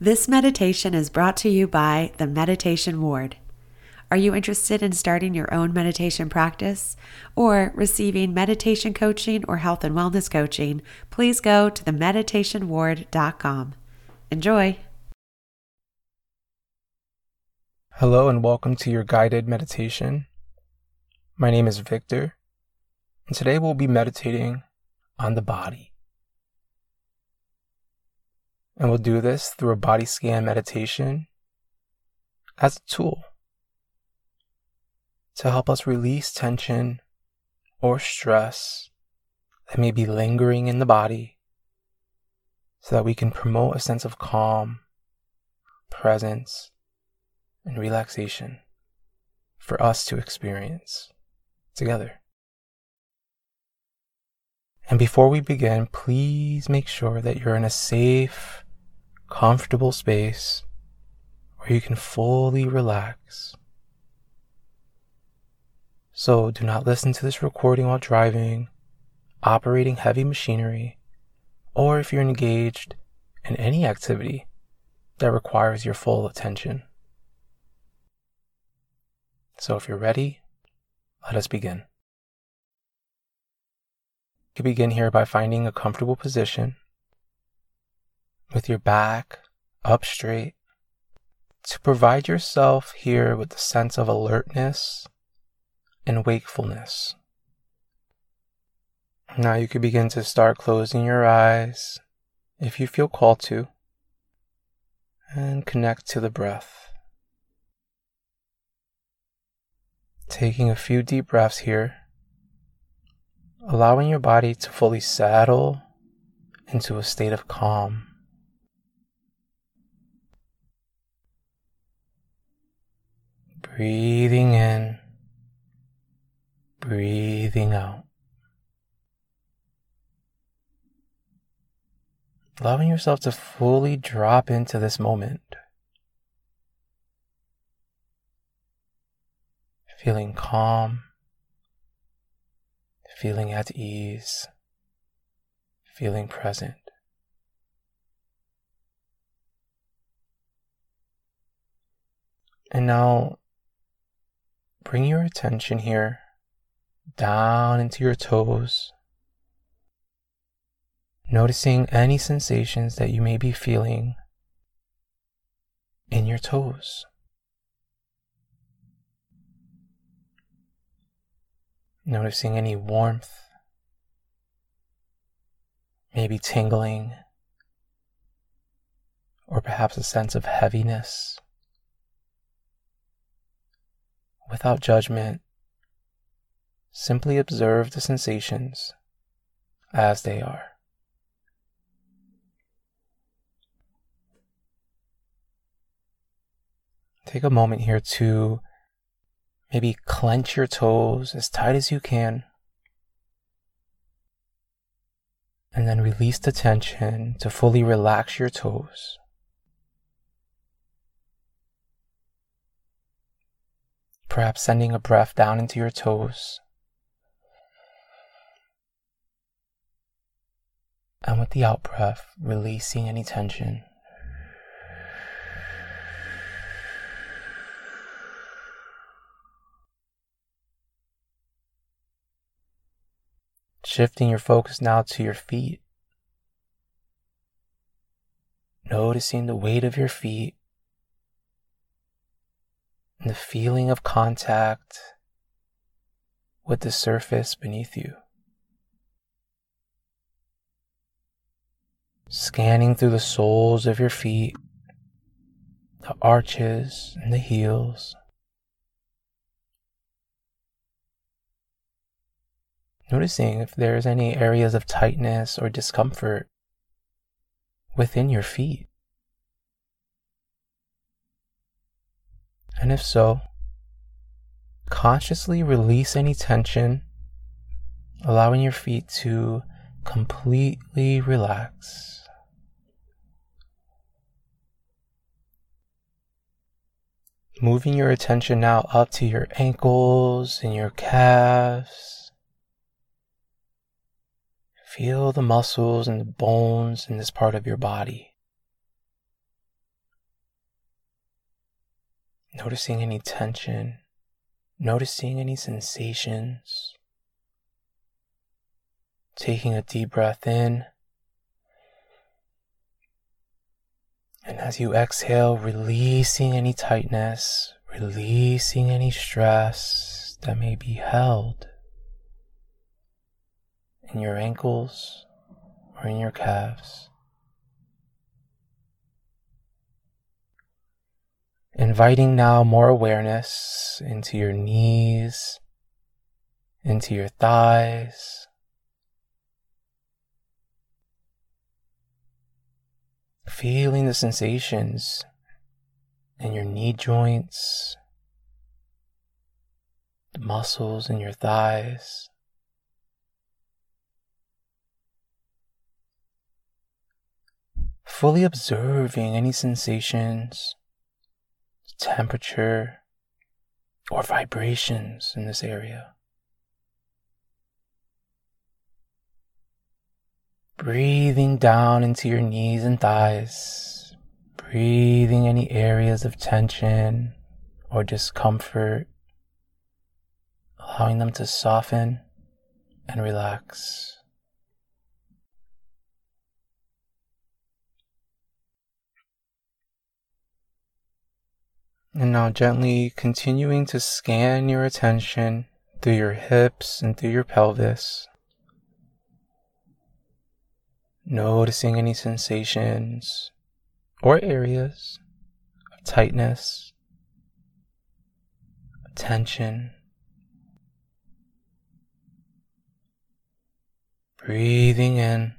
This meditation is brought to you by the Meditation Ward. Are you interested in starting your own meditation practice or receiving meditation coaching or health and wellness coaching? Please go to themeditationward.com. Enjoy. Hello, and welcome to your guided meditation. My name is Victor, and today we'll be meditating on the body. And we'll do this through a body scan meditation as a tool to help us release tension or stress that may be lingering in the body so that we can promote a sense of calm, presence, and relaxation for us to experience together. And before we begin, please make sure that you're in a safe, comfortable space where you can fully relax. So do not listen to this recording while driving, operating heavy machinery, or if you're engaged in any activity that requires your full attention. So if you're ready, let us begin. You can begin here by finding a comfortable position with your back up straight to provide yourself here with a sense of alertness and wakefulness. Now you can begin to start closing your eyes if you feel called to and connect to the breath. Taking a few deep breaths here, allowing your body to fully settle into a state of calm. Breathing in, breathing out. Allowing yourself to fully drop into this moment. Feeling calm, feeling at ease, feeling present. And now Bring your attention here down into your toes, noticing any sensations that you may be feeling in your toes. Noticing any warmth, maybe tingling, or perhaps a sense of heaviness. Without judgment. Simply observe the sensations as they are. Take a moment here to maybe clench your toes as tight as you can. And then release the tension to fully relax your toes. Perhaps sending a breath down into your toes. And with the out breath, releasing any tension. Shifting your focus now to your feet. Noticing the weight of your feet the feeling of contact with the surface beneath you. Scanning through the soles of your feet, the arches and the heels. Noticing if there's any areas of tightness or discomfort within your feet. And if so, consciously release any tension, allowing your feet to completely relax. Moving your attention now up to your ankles and your calves. Feel the muscles and the bones in this part of your body. Noticing any tension, noticing any sensations. Taking a deep breath in. And as you exhale, releasing any tightness, releasing any stress that may be held in your ankles or in your calves. Inviting now more awareness into your knees, into your thighs. Feeling the sensations in your knee joints, the muscles in your thighs. Fully observing any sensations temperature, or vibrations in this area. Breathing down into your knees and thighs, breathing any areas of tension or discomfort, allowing them to soften and relax. And now gently continuing to scan your attention through your hips and through your pelvis. Noticing any sensations or areas of tightness, tension. Breathing in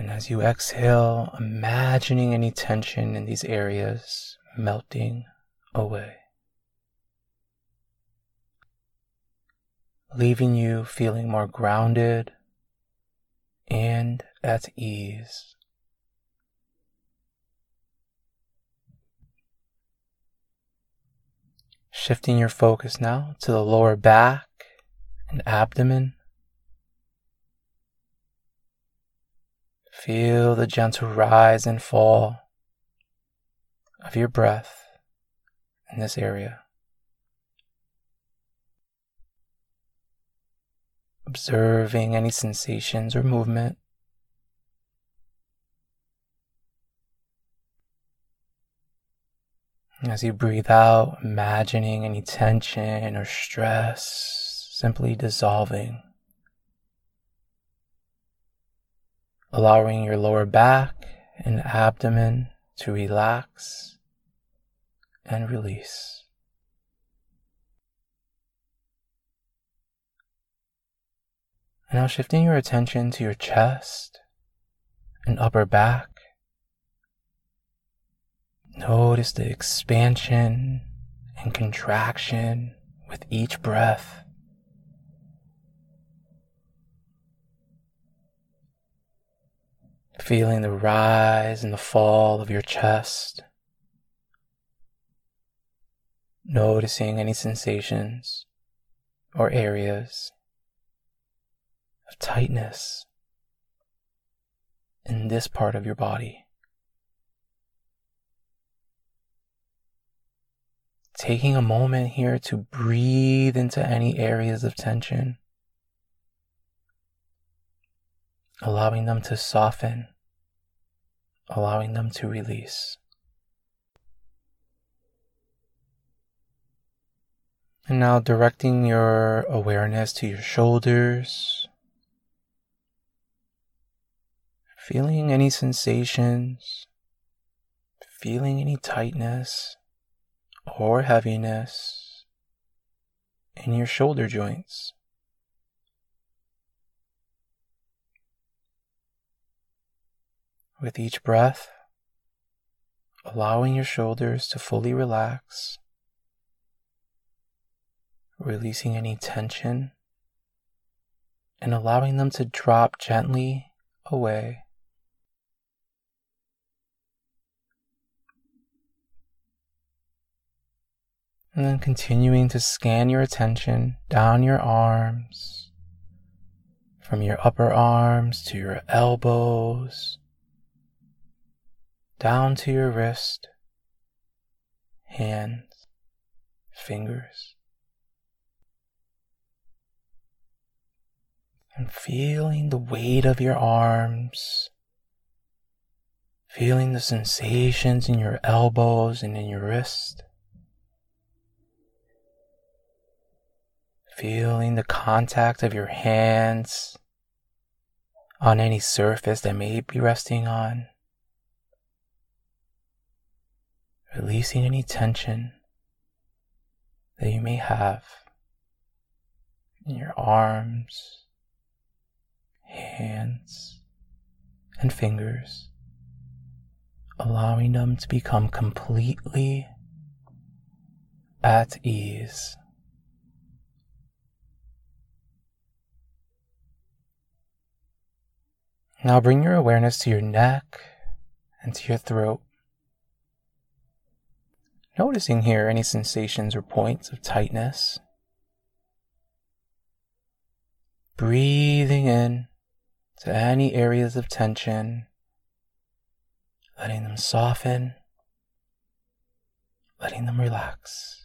And as you exhale, imagining any tension in these areas melting away. Leaving you feeling more grounded and at ease. Shifting your focus now to the lower back and abdomen. Feel the gentle rise and fall of your breath in this area. Observing any sensations or movement. As you breathe out, imagining any tension or stress simply dissolving. Allowing your lower back and abdomen to relax and release. Now shifting your attention to your chest and upper back. Notice the expansion and contraction with each breath. Feeling the rise and the fall of your chest, noticing any sensations or areas of tightness in this part of your body. Taking a moment here to breathe into any areas of tension allowing them to soften, allowing them to release. And now directing your awareness to your shoulders, feeling any sensations, feeling any tightness or heaviness in your shoulder joints. With each breath, allowing your shoulders to fully relax, releasing any tension, and allowing them to drop gently away. And then continuing to scan your attention down your arms, from your upper arms to your elbows down to your wrist, hands, fingers. And feeling the weight of your arms, feeling the sensations in your elbows and in your wrist. Feeling the contact of your hands on any surface that may be resting on. Releasing any tension that you may have in your arms, hands, and fingers, allowing them to become completely at ease. Now bring your awareness to your neck and to your throat. Noticing here any sensations or points of tightness. Breathing in to any areas of tension, letting them soften, letting them relax.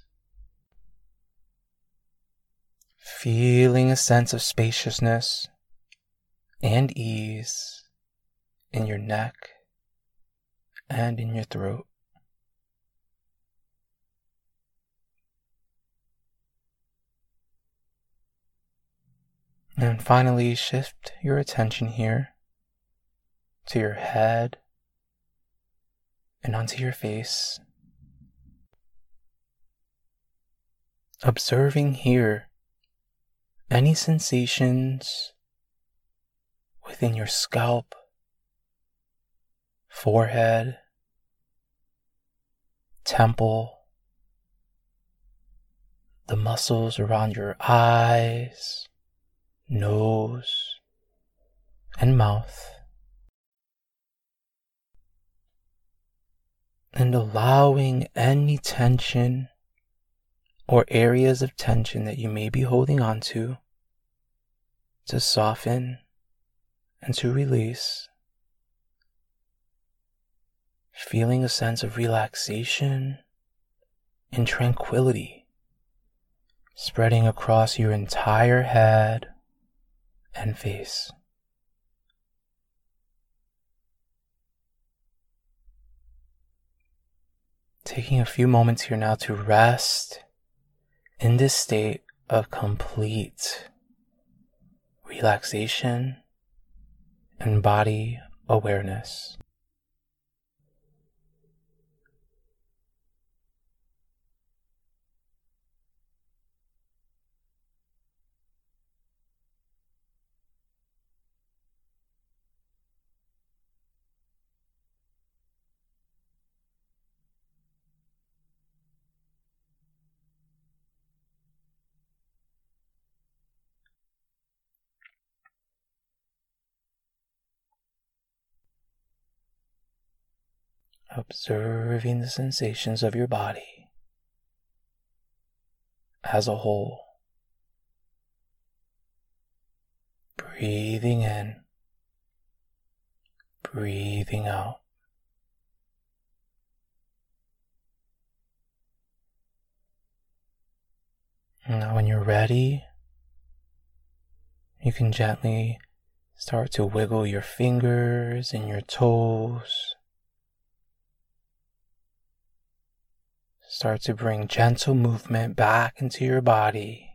Feeling a sense of spaciousness and ease in your neck and in your throat. And finally, shift your attention here to your head and onto your face. Observing here any sensations within your scalp, forehead, temple, the muscles around your eyes, nose, and mouth. And allowing any tension or areas of tension that you may be holding on to to soften and to release, feeling a sense of relaxation and tranquility spreading across your entire head and face. Taking a few moments here now to rest in this state of complete relaxation and body awareness. Observing the sensations of your body as a whole. Breathing in, breathing out. Now, when you're ready, you can gently start to wiggle your fingers and your toes. Start to bring gentle movement back into your body.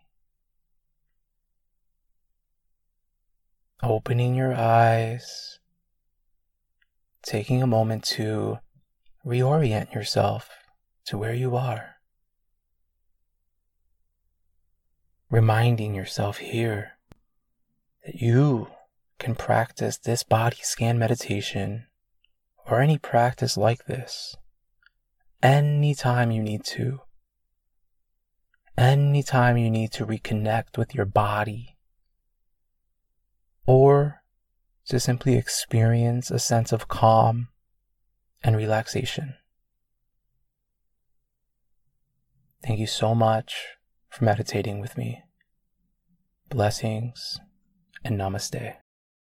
Opening your eyes, taking a moment to reorient yourself to where you are. Reminding yourself here that you can practice this body scan meditation or any practice like this anytime you need to. Anytime you need to reconnect with your body. Or to simply experience a sense of calm and relaxation. Thank you so much for meditating with me. Blessings and namaste.